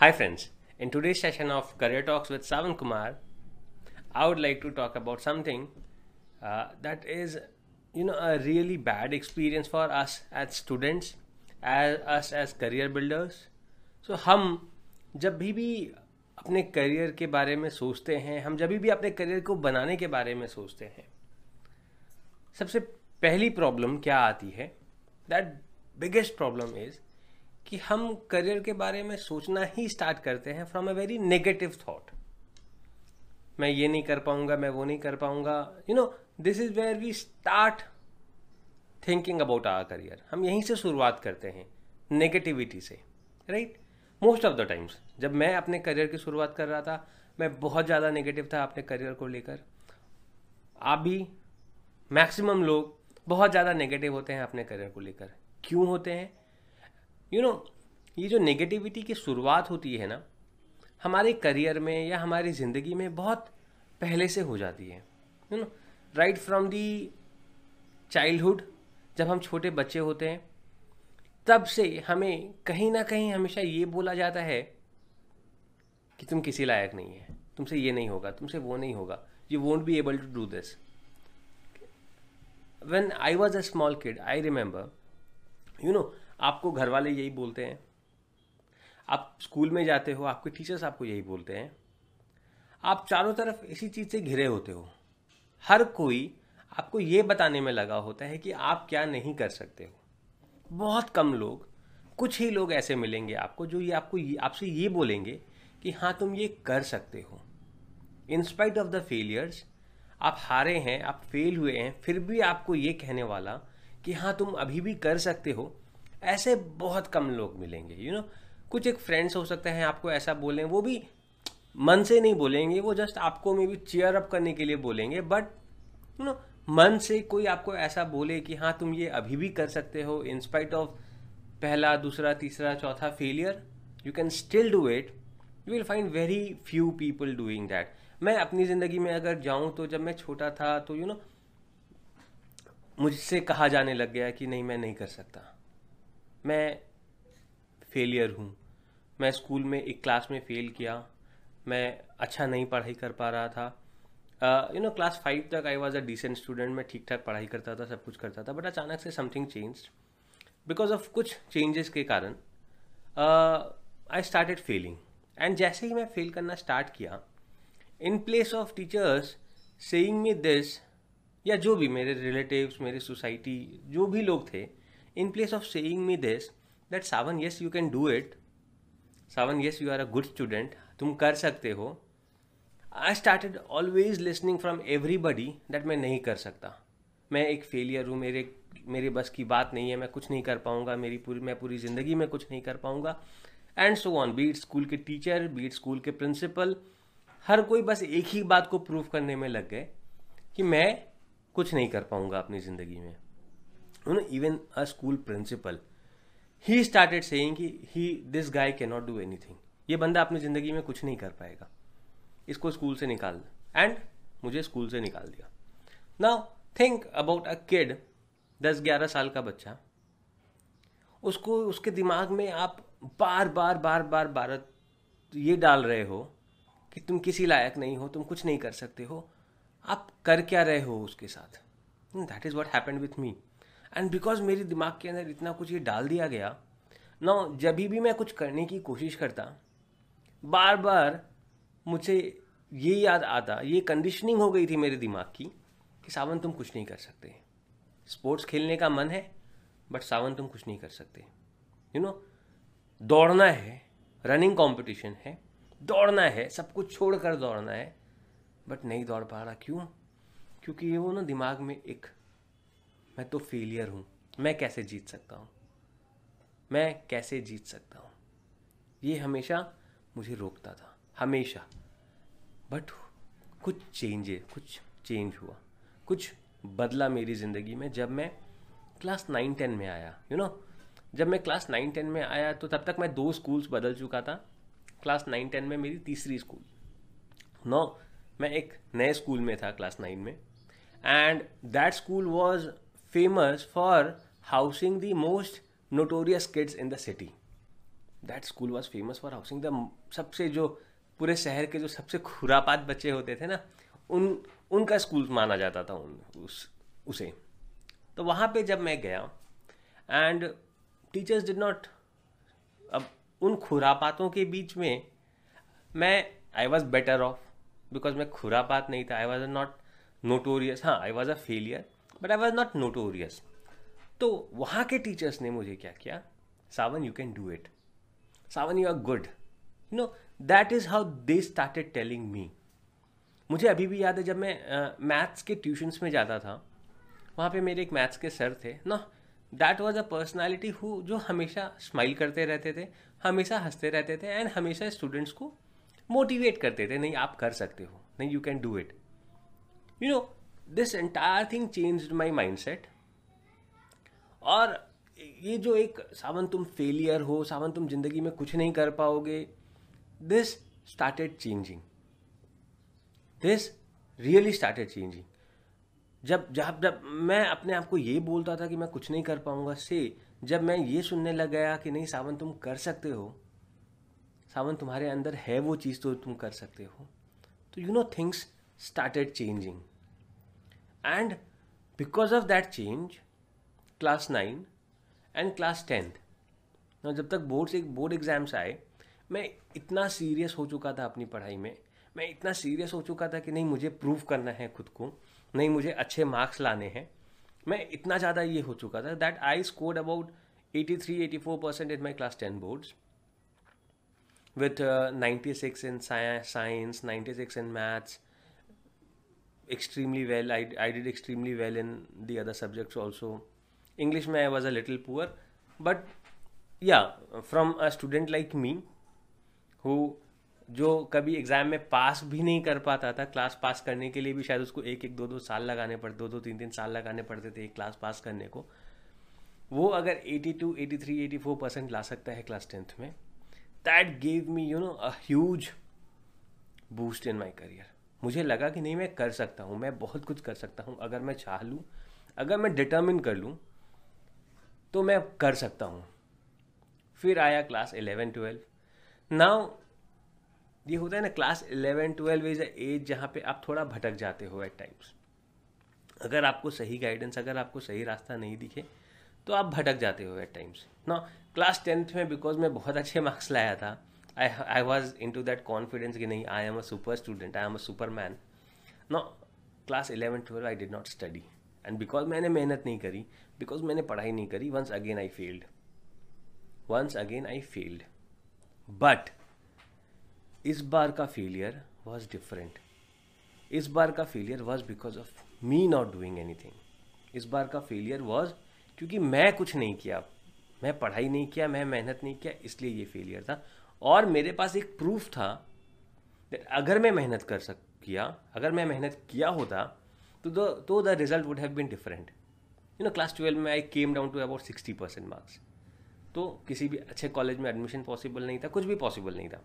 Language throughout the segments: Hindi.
Hi friends, in today's session of Career Talks with Savan Kumar, I would like to talk about something uh, that is, you know, a really bad experience for us as students, as us as career builders. So हम जब भी भी अपने करियर के बारे में सोचते हैं हम जब भी अपने करियर को बनाने के बारे में सोचते हैं सबसे पहली प्रॉब्लम क्या आती है दैट बिगेस्ट प्रॉब्लम इज़ कि हम करियर के बारे में सोचना ही स्टार्ट करते हैं from a very negative thought मैं ये नहीं कर पाऊँगा, मैं वो नहीं कर पाऊँगा. You know this is where we start thinking about our career हम यहीं से शुरुआत करते हैं नेगेटिविटी से right most of the times जब मैं अपने करियर की शुरुआत कर रहा था, मैं बहुत ज़्यादा नेगेटिव था अपने करियर को लेकर. आप भी मैक्सिमम लोग बहुत ज़्यादा नेगेटिव होते हैं अपने करियर को लेकर. क्यों होते हैं? यू नो ये जो नेगेटिविटी की शुरुआत होती है ना, हमारे करियर में या हमारी ज़िंदगी में बहुत पहले से हो जाती है। You know right from the childhood जब हम छोटे बच्चे होते हैं, तब से हमें कहीं ना कहीं हमेशा ये बोला जाता है कि तुम किसी लायक नहीं है, तुमसे ये नहीं होगा, तुमसे वो नहीं होगा you won't be able to do this when I was a small kid I remember you know आपको घर वाले यही बोलते हैं। आप स्कूल में जाते हो, आपके टीचर्स आपको यही बोलते हैं। आप चारों तरफ़ इसी चीज़ से घिरे होते हो। हर कोई आपको ये बताने में लगा होता है कि आप क्या नहीं कर सकते हो। बहुत कम लोग, कुछ ही लोग ऐसे मिलेंगे आपको जो ये आपको आपसे ये बोलेंगे कि हाँ तुम ये कर सकते हो। In spite of the failures आप हारे हैं, आप फेल हुए हैं, फिर भी आपको ये कहने वाला कि हाँ तुम अभी भी कर सकते हो ऐसे बहुत कम लोग मिलेंगे यू you नो know? कुछ एक फ्रेंड्स हो सकते हैं आपको ऐसा बोलें वो भी मन से नहीं बोलेंगे वो जस्ट आपको मे बी चेयर अप करने के लिए बोलेंगे बट यू नो मन से कोई आपको ऐसा बोले कि हाँ तुम ये अभी भी कर सकते हो इंस्पाइट ऑफ़ पहला दूसरा तीसरा चौथा failure you can still do it you will find very few people doing that मैं अपनी ज़िंदगी में अगर जाऊँ तो जब मैं छोटा था तो यू you नो know, मुझसे कहा जाने लग गया कि नहीं मैं नहीं कर सकता मैं फेलियर हूँ। मैं स्कूल में एक क्लास में फ़ेल किया। मैं अच्छा नहीं पढ़ाई कर पा रहा था। यू नो क्लास फाइव तक I was a decent student मैं ठीक ठाक पढ़ाई करता था, सब कुछ करता था बट अचानक से समथिंग चेंज बिकॉज़ ऑफ़ कुछ चेंजेस के कारण आई स्टार्टेड फेलिंग एंड जैसे ही मैं फेल करना स्टार्ट किया in place of teachers saying me this या जो भी मेरे रिलेटिव्स मेरे सोसाइटी जो भी लोग थे in place of saying me this that Sawan yes you can do it Sawan yes you are a good student तुम कर सकते हो. I started always listening from everybody that मैं नहीं कर सकता. मैं एक फेलियर हूँ, मेरे मेरे बस की बात नहीं है, मैं कुछ नहीं कर पाऊँगा, मेरी पूरी, मैं पूरी ज़िंदगी में कुछ नहीं कर पाऊँगा. And so on be it school के टीचर बीट स्कूल के प्रिंसिपल हर कोई बस एक ही बात को प्रूव करने में लग गए कि मैं कुछ नहीं कर पाऊँगा अपनी ज़िंदगी में. You know even a school principal he started saying कि he this guy can not do anything ये बंदा अपनी ज़िंदगी में कुछ नहीं कर पाएगा। इसको स्कूल से निकाल एंड मुझे स्कूल से निकाल दिया। Now think about a kid दस ग्यारह साल का बच्चा। उसको, उसके दिमाग में आप बार बार बार बार बार ये डाल रहे हो कि तुम किसी लायक नहीं हो, तुम कुछ नहीं कर सकते हो। आप कर क्या रहे हो उसके साथ? That is what happen with me and because मेरे दिमाग के अंदर इतना कुछ ये डाल दिया गया नो जब भी मैं कुछ करने की कोशिश करता बार बार मुझे ये याद आता, ये कंडीशनिंग हो गई थी मेरे दिमाग की कि सावन तुम कुछ नहीं कर सकते। स्पोर्ट्स खेलने का मन है बट सावन तुम कुछ नहीं कर सकते। यू नो दौड़ना है रनिंग कंपटीशन है, दौड़ना है, सब कुछ छोड़कर दौड़ना है बट नहीं दौड़ पा रहा क्यों? क्योंकि ये वो ना दिमाग में एक मैं तो फेलियर हूँ। मैं कैसे जीत सकता हूँ? मैं कैसे जीत सकता हूँ? ये हमेशा मुझे रोकता था हमेशा। बट कुछ चेंजे कुछ चेंज हुआ। कुछ बदला मेरी ज़िंदगी में जब मैं क्लास नाइन टेन में आया यू you नो know, जब मैं क्लास नाइन टेन में आया तो तब तक मैं दो स्कूल्स बदल चुका था। क्लास नाइन टेन में मेरी तीसरी स्कूल नो मैं एक नए स्कूल में था क्लास नाइन में। And that school was famous for housing the most notorious kids in the city that school was famous for housing the सबसे जो पूरे शहर के जो सबसे खुरापात बच्चे होते थे ना, उन, उनका स्कूल माना जाता था उन, उस, उसे। तो वहाँ पे जब मैं गया एंड टीचर्स डिड नॉट अब उन खुरापातों के बीच में मैं I was better off because मैं खुरापात नहीं था आई वॉज़ नॉट नोटोरियस हाँ I was a failure but I was not notorious तो वहाँ के टीचर्स ने मुझे क्या किया? Sawan you can do it Sawan you are good you know that is how they started telling me मुझे अभी भी याद है जब मैं मैथ्स uh, के ट्यूशन्स में जाता था। वहाँ पे मेरे एक मैथ्स के सर थे। ना that was a personality who जो हमेशा स्माइल करते रहते थे हमेशा हँसते रहते थे एंड हमेशा स्टूडेंट्स को मोटिवेट करते थे नहीं आप कर सकते हो। नहीं you can do it you know this entire thing change my mind set और ये जो एक, सावन तुम फेलियर हो, सावन तुम ज़िंदगी में कुछ नहीं कर पाओगे this started changing this really started changing जब जब जब मैं अपने आप को ये बोलता था कि मैं कुछ नहीं कर पाऊँगा, से जब मैं ये सुनने लग गया कि नहीं, सावन तुम कर सकते हो, सावन तुम्हारे अंदर है वो चीज़ तो तुम कर सकते हो तो you know things started changing and because of that change class nine and class tenth जब तक बोर्ड से बोर्ड एग्ज़ाम्स आए मैं इतना सीरियस हो चुका था अपनी पढ़ाई में। मैं इतना सीरियस हो चुका था कि नहीं मुझे प्रूव करना है खुद को नहीं मुझे अच्छे मार्क्स लाने हैं। मैं इतना ज़्यादा ये हो चुका था that I scored about 83 84 percent in my class ten boards uh, 96 in science 96 in maths extremely well. I, I did extremely well in the other subjects also. English mein i was a little poor. But yeah from a student like me who जो कभी एग्ज़ाम में पास भी नहीं कर पाता था क्लास पास करने के लिए भी शायद उसको एक एक दो दो साल लगाने पड़ते दो दो तीन तीन साल लगाने पड़ते थे एक क्लास पास करने को। वो अगर 82, 83, 84 परसेंट ला सकता है क्लास टेंथ में that gave me you know a huge boost in my career मुझे लगा कि नहीं, मैं कर सकता हूँ, मैं बहुत कुछ कर सकता हूँ, अगर मैं चाह लूँ, अगर मैं डिटर्मिन कर लूँ तो मैं कर सकता हूँ। फिर आया क्लास इलेवन ट्वेल्व नाउ ये होता है ना class eleven twelve is age जहाँ पे आप थोड़ा भटक जाते हो एट टाइम्स अगर आपको सही गाइडेंस अगर आपको सही रास्ता नहीं दिखे तो आप भटक जाते हो एट टाइम्स ना क्लास टेंथ में बिकॉज़ मैं बहुत अच्छे मार्क्स लाया था I I was in to that confidence कि नहीं I am a super student I am a super man no class eleven twelve I did not study and because मैंने मेहनत नहीं करी बिकॉज़ मैंने पढ़ाई नहीं करी once again I failed once again I failed but इस बार का फेलियर वॉज़ डिफरेंट इस बार का failure was because of me not doing anything इस बार का फेलियर वॉज़ क्योंकि मैं कुछ नहीं किया. मैं पढ़ाई नहीं किया, मैं मेहनत नहीं किया, इसलिए ये फेलियर था। और मेरे पास एक प्रूफ था अगर मैं मेहनत कर सक, किया, अगर मैं मेहनत किया होता तो द तो the result would have been different you know class twelve में I came down to about sixty percent marks तो किसी भी अच्छे कॉलेज में एडमिशन पॉसिबल नहीं था, कुछ भी पॉसिबल नहीं था.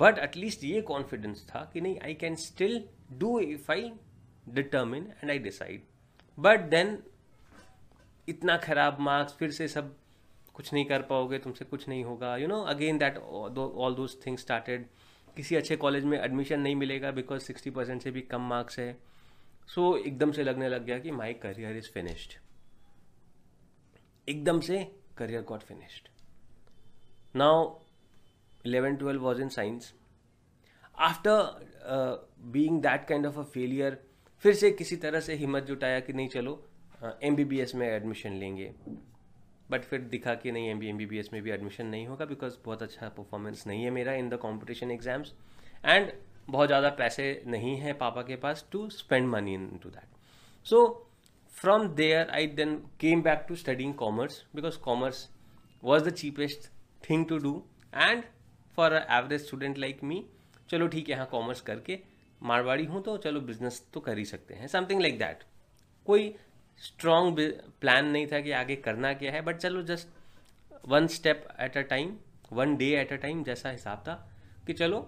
बट एटलीस्ट ये कॉन्फिडेंस था कि नहीं I can still do if I determine and I decide but then इतना खराब मार्क्स फिर से सब कुछ नहीं कर पाओगे तुमसे कुछ नहीं होगा। You know again that all those things started किसी अच्छे कॉलेज में एडमिशन नहीं मिलेगा बिकॉज़ सिक्सटी परसेंट से भी कम मार्क्स है। सो so, एकदम से लगने लग गया कि माई करियर इज़ फिनिश्ड एकदम से career got finished now eleven twelve was in science after being that kind of a failure फिर से किसी तरह से हिम्मत जुटाया कि नहीं चलो एम बी बी एस में एडमिशन लेंगे। बट फिर दिखा कि नहीं M B M B S में भी एडमिशन नहीं होगा बिकॉज़ बहुत अच्छा परफॉर्मेंस नहीं है मेरा in the competition exams and बहुत ज़्यादा पैसे नहीं हैं पापा के पास to spend money in to that so from there I then came back to studying commerce because commerce was the cheapest thing to do and for a average student like me चलो ठीक है, यहाँ कॉमर्स करके मारवाड़ी हूँ तो चलो बिज़नेस तो कर ही सकते हैं. समथिंग लाइक दैट कोई स्ट्रॉन्ग प्लान नहीं था कि आगे करना क्या है बट चलो just one step at a time one day at a time जैसा हिसाब था कि चलो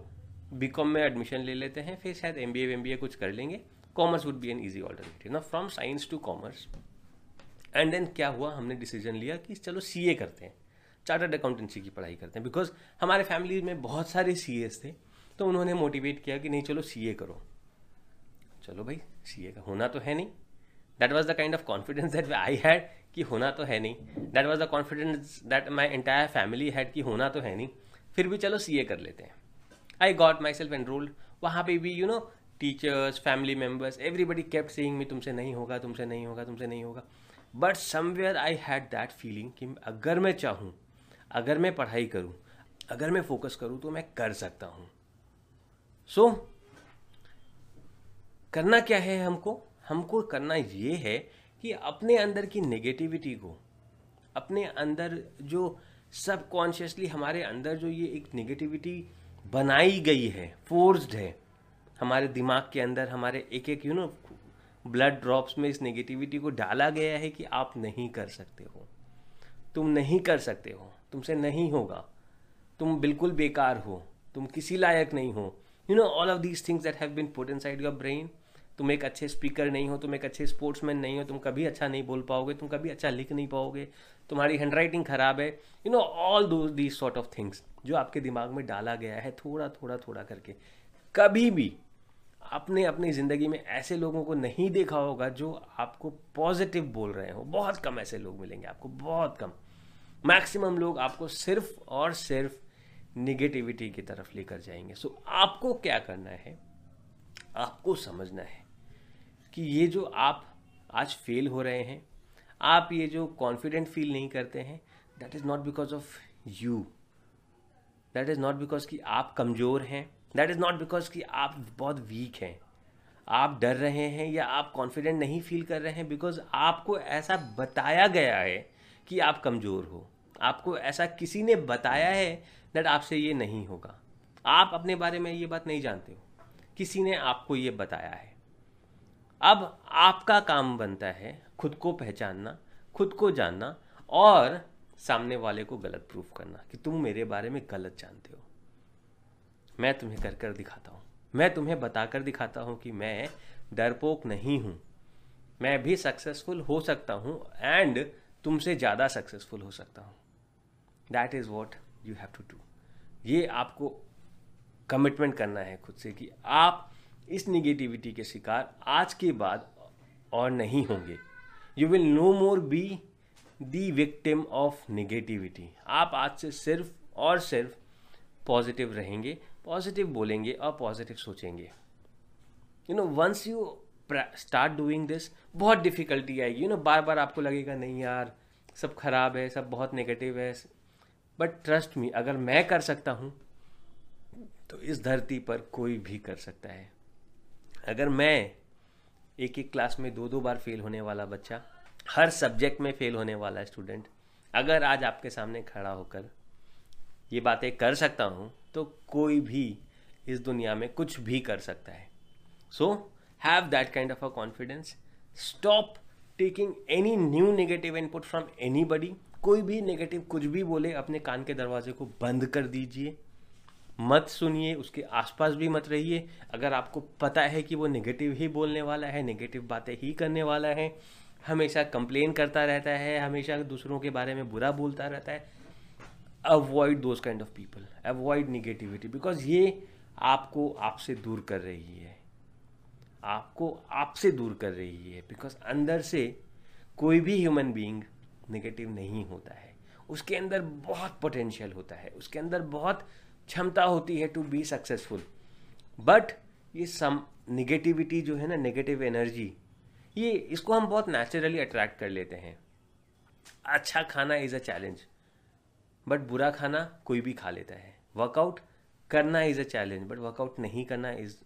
बी कॉम में एडमिशन ले लेते हैं, फिर शायद M B A M B A कुछ कर लेंगे। Commerce would be an easy alternative ना from science to commerce and then क्या हुआ? हमने डिसीज़न लिया कि चलो सी ए करते हैं चार्टर्ड अकाउंटेंसी की पढ़ाई करते हैं बिकॉज़ हमारे फैमिली में बहुत सारे सी एस थे तो उन्होंने मोटिवेट किया कि नहीं, चलो सी ए करो। चलो भाई सी ए का होना तो है नहीं। That was the kind of confidence that I had कि होना तो है नहीं। That was the confidence that my entire family had कि होना तो है नहीं। फिर भी चलो सी ए कर लेते हैं। I got myself enrolled वहाँ पे भी you know teachers family members everybody kept saying me तुमसे नहीं होगा तुमसे नहीं होगा तुमसे नहीं होगा। But somewhere I had that feeling कि अगर मैं चाहूँ अगर मैं पढ़ाई करूँ अगर मैं फोकस करूँ तो मैं कर सकता हूँ। सो so, करना क्या है हमको? हमको करना ये है कि अपने अंदर की नेगेटिविटी को, अपने अंदर जो सबकॉन्शियसली हमारे अंदर जो ये एक नेगेटिविटी बनाई गई है फोर्स्ड है, हमारे दिमाग के अंदर, हमारे एक एक यू नो ब्लड ड्रॉप्स में इस नेगेटिविटी को डाला गया है कि आप नहीं कर सकते हो। तुम नहीं कर सकते हो, तुमसे नहीं होगा। तुम बिल्कुल बेकार हो, तुम किसी लायक नहीं हो। You know all of these things that have been put inside your brain तुम एक अच्छे स्पीकर नहीं हो तुम एक अच्छे स्पोर्ट्समैन नहीं हो तुम कभी अच्छा नहीं बोल पाओगे तुम कभी अच्छा लिख नहीं पाओगे तुम्हारी हैंड राइटिंग खराब है you know all though these sort of things जो आपके दिमाग में डाला गया है थोड़ा थोड़ा थोड़ा करके। कभी भी आपने अपनी ज़िंदगी में ऐसे लोगों को नहीं देखा होगा जो आपको पॉजिटिव बोल रहे हो। बहुत कम ऐसे लोग मिलेंगे आपको बहुत कम। मैक्सिमम लोग आपको सिर्फ़ और सिर्फ़ निगेटिविटी की तरफ़ लेकर जाएँगे। सो so, आपको क्या करना है? आपको समझना है कि ये जो आप आज फेल हो रहे हैं, आप ये जो कॉन्फिडेंट फील नहीं करते हैं that is not because of you that is not because कि आप कमज़ोर हैं दैट इज़ नॉट बिकॉज़ कि आप बहुत वीक हैं. आप डर रहे हैं या आप कॉन्फिडेंट नहीं फील कर रहे हैं बिकॉज़ आपको ऐसा बताया गया है कि आप कमज़ोर हो. आपको ऐसा किसी ने बताया है दैट आपसे ये नहीं होगा. आप अपने बारे में ये बात नहीं जानते हो. किसी ने आपको ये बताया है। अब आपका काम बनता है खुद को पहचानना, खुद को जानना और सामने वाले को गलत प्रूफ करना कि तुम मेरे बारे में गलत जानते हो। मैं तुम्हें कर कर दिखाता हूँ। मैं तुम्हें बताकर दिखाता हूँ कि मैं डरपोक नहीं हूँ। मैं भी सक्सेसफुल हो सकता हूँ एंड तुमसे ज़्यादा सक्सेसफुल हो सकता हूँ। That is what you have to do ये आपको कमिटमेंट करना है खुद से कि आप इस निगेटिविटी के शिकार आज के बाद और नहीं होंगे। You will no more be the victim of negativity आप आज से सिर्फ़ और सिर्फ़ पॉजिटिव रहेंगे पॉजिटिव बोलेंगे और पॉजिटिव सोचेंगे। You know once you start doing this बहुत डिफिकल्टी आएगी। यू नो बार बार आपको लगेगा, नहीं यार, सब खराब है, सब बहुत नेगेटिव है। बट ट्रस्ट मी अगर मैं कर सकता हूँ तो इस धरती पर कोई भी कर सकता है। अगर मैं एक एक क्लास में दो दो बार फेल होने वाला बच्चा, हर सब्जेक्ट में फेल होने वाला स्टूडेंट अगर आज आपके सामने खड़ा होकर ये बातें कर सकता हूँ तो कोई भी इस दुनिया में कुछ भी कर सकता है। So have that kind of a confidence stop taking any new negative input from any कोई भी नेगेटिव कुछ भी बोले, अपने कान के दरवाजे को बंद कर दीजिए। मत सुनिए, उसके आसपास भी मत रहिए। अगर आपको पता है कि वो नेगेटिव ही बोलने वाला है नेगेटिव बातें ही करने वाला है, हमेशा कंप्लेन करता रहता है, हमेशा दूसरों के बारे में बुरा बोलता रहता है avoid those kind of people avoid negativity because ये आपको आपसे दूर कर रही है। आपको आपसे दूर कर रही है बिकॉज़ अंदर से कोई भी ह्यूमन बीइंग नेगेटिव नहीं होता है। उसके अंदर बहुत पोटेंशियल होता है, उसके अंदर बहुत क्षमता होती है टू बी सक्सेसफुल बट ये सम निगेटिविटी जो है ना नेगेटिव एनर्जी ये इसको हम बहुत नेचुरली अट्रैक्ट कर लेते हैं। अच्छा खाना इज़ अ चैलेंज बट बुरा खाना कोई भी खा लेता है। वर्कआउट करना is a challenge but workout नहीं करना इज़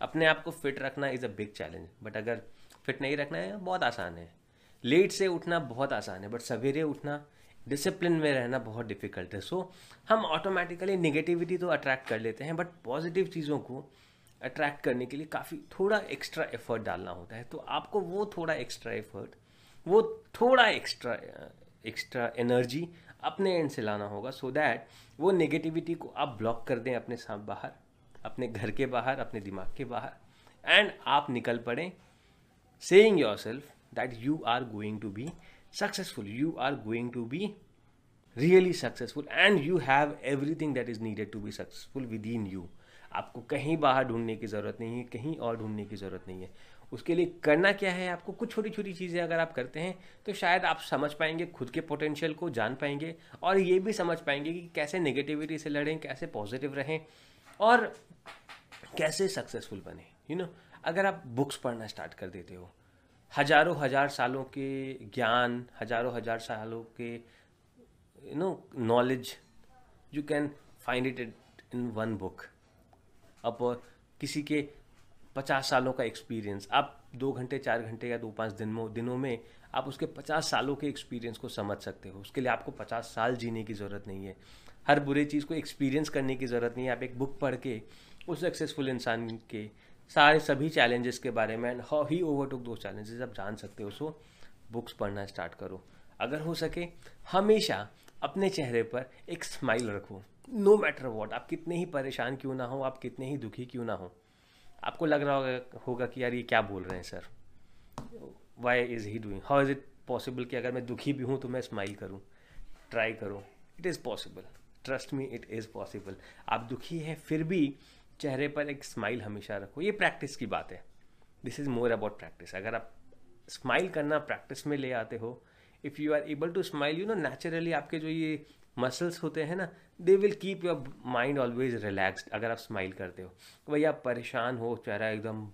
अपने आप को फिट रखना is a big challenge but अगर फिट नहीं रखना है, बहुत आसान है। लेट से उठना बहुत आसान है बट सवेरे उठना डिसिप्लिन में रहना बहुत डिफ़िकल्ट है। सो so, हम ऑटोमेटिकली निगेटिविटी तो अट्रैक्ट कर लेते हैं बट पॉजिटिव चीज़ों को अट्रैक्ट करने के लिए काफ़ी थोड़ा एक्स्ट्रा एफर्ट डालना होता है। तो आपको वो थोड़ा एक्स्ट्रा एफर्ट वो थोड़ा एक्स्ट्रा एक्स्ट्रा एनर्जी अपने एंड से लाना होगा सो so दैट वो नेगेटिविटी को आप ब्लॉक कर दें अपने साथ बाहर अपने घर के बाहर अपने दिमाग के बाहर। एंड आप निकल पड़ें saying yourself that you are going to be successful. You are going to be successful and you have everything that is needed to be successful within you आपको कहीं बाहर ढूँढने की ज़रूरत नहीं है कहीं और ढूँढने की ज़रूरत नहीं है। उसके लिए करना क्या है? आपको कुछ छोटी छोटी चीज़ें अगर आप करते हैं तो शायद आप समझ पाएँगे खुद के पोटेंशियल को जान पाएँगे और ये भी समझ पाएँगे कि कैसे नेगेटिविटी से लड़ें कैसे पॉजिटिव रहें और कैसे सक्सेसफुल बने यू you नो know, अगर आप बुक्स पढ़ना स्टार्ट कर देते हो हज़ारों हज़ार सालों के ज्ञान, हज़ारों हज़ार सालों के you know knowledge you can find it in one book अब किसी के पचास सालों का एक्सपीरियंस आप दो घंटे, चार घंटे या दो पाँच दिन में, दिनों में आप उसके पचास सालों के एक्सपीरियंस को समझ सकते हो। उसके लिए आपको पचास साल जीने की ज़रूरत नहीं है। हर बुरे चीज़ को एक्सपीरियंस करने की ज़रूरत नहीं है। आप एक बुक पढ़ के उस सक्सेसफुल इंसान के सारे सभी चैलेंजेस के बारे में and how he overtook the challenges आप जान सकते हो सो बुक्स पढ़ना स्टार्ट करो। अगर हो सके, हमेशा अपने चेहरे पर एक स्माइल रखो। नो मैटर वॉट आप कितने ही परेशान क्यों ना हो, आप कितने ही दुखी क्यों ना हो। आपको लग रहा होगा होगा कि यार ये क्या बोल रहे हैं sir why is he doing how is it possible कि अगर मैं दुखी भी हूँ तो मैं स्माइल करूँ? ट्राई करूँ। It is possible trust me it is possible आप दुखी हैं, फिर भी चेहरे पर एक स्माइल हमेशा रखो। ये प्रैक्टिस की बात है। This is more about practice अगर आप स्माइल करना प्रैक्टिस में ले आते हो if you are able to smile you know naturally आपके जो ये मसल्स होते हैं ना they will keep your mind always relaxed अगर आप स्माइल करते हो। वही आप परेशान हो, चेहरा एकदम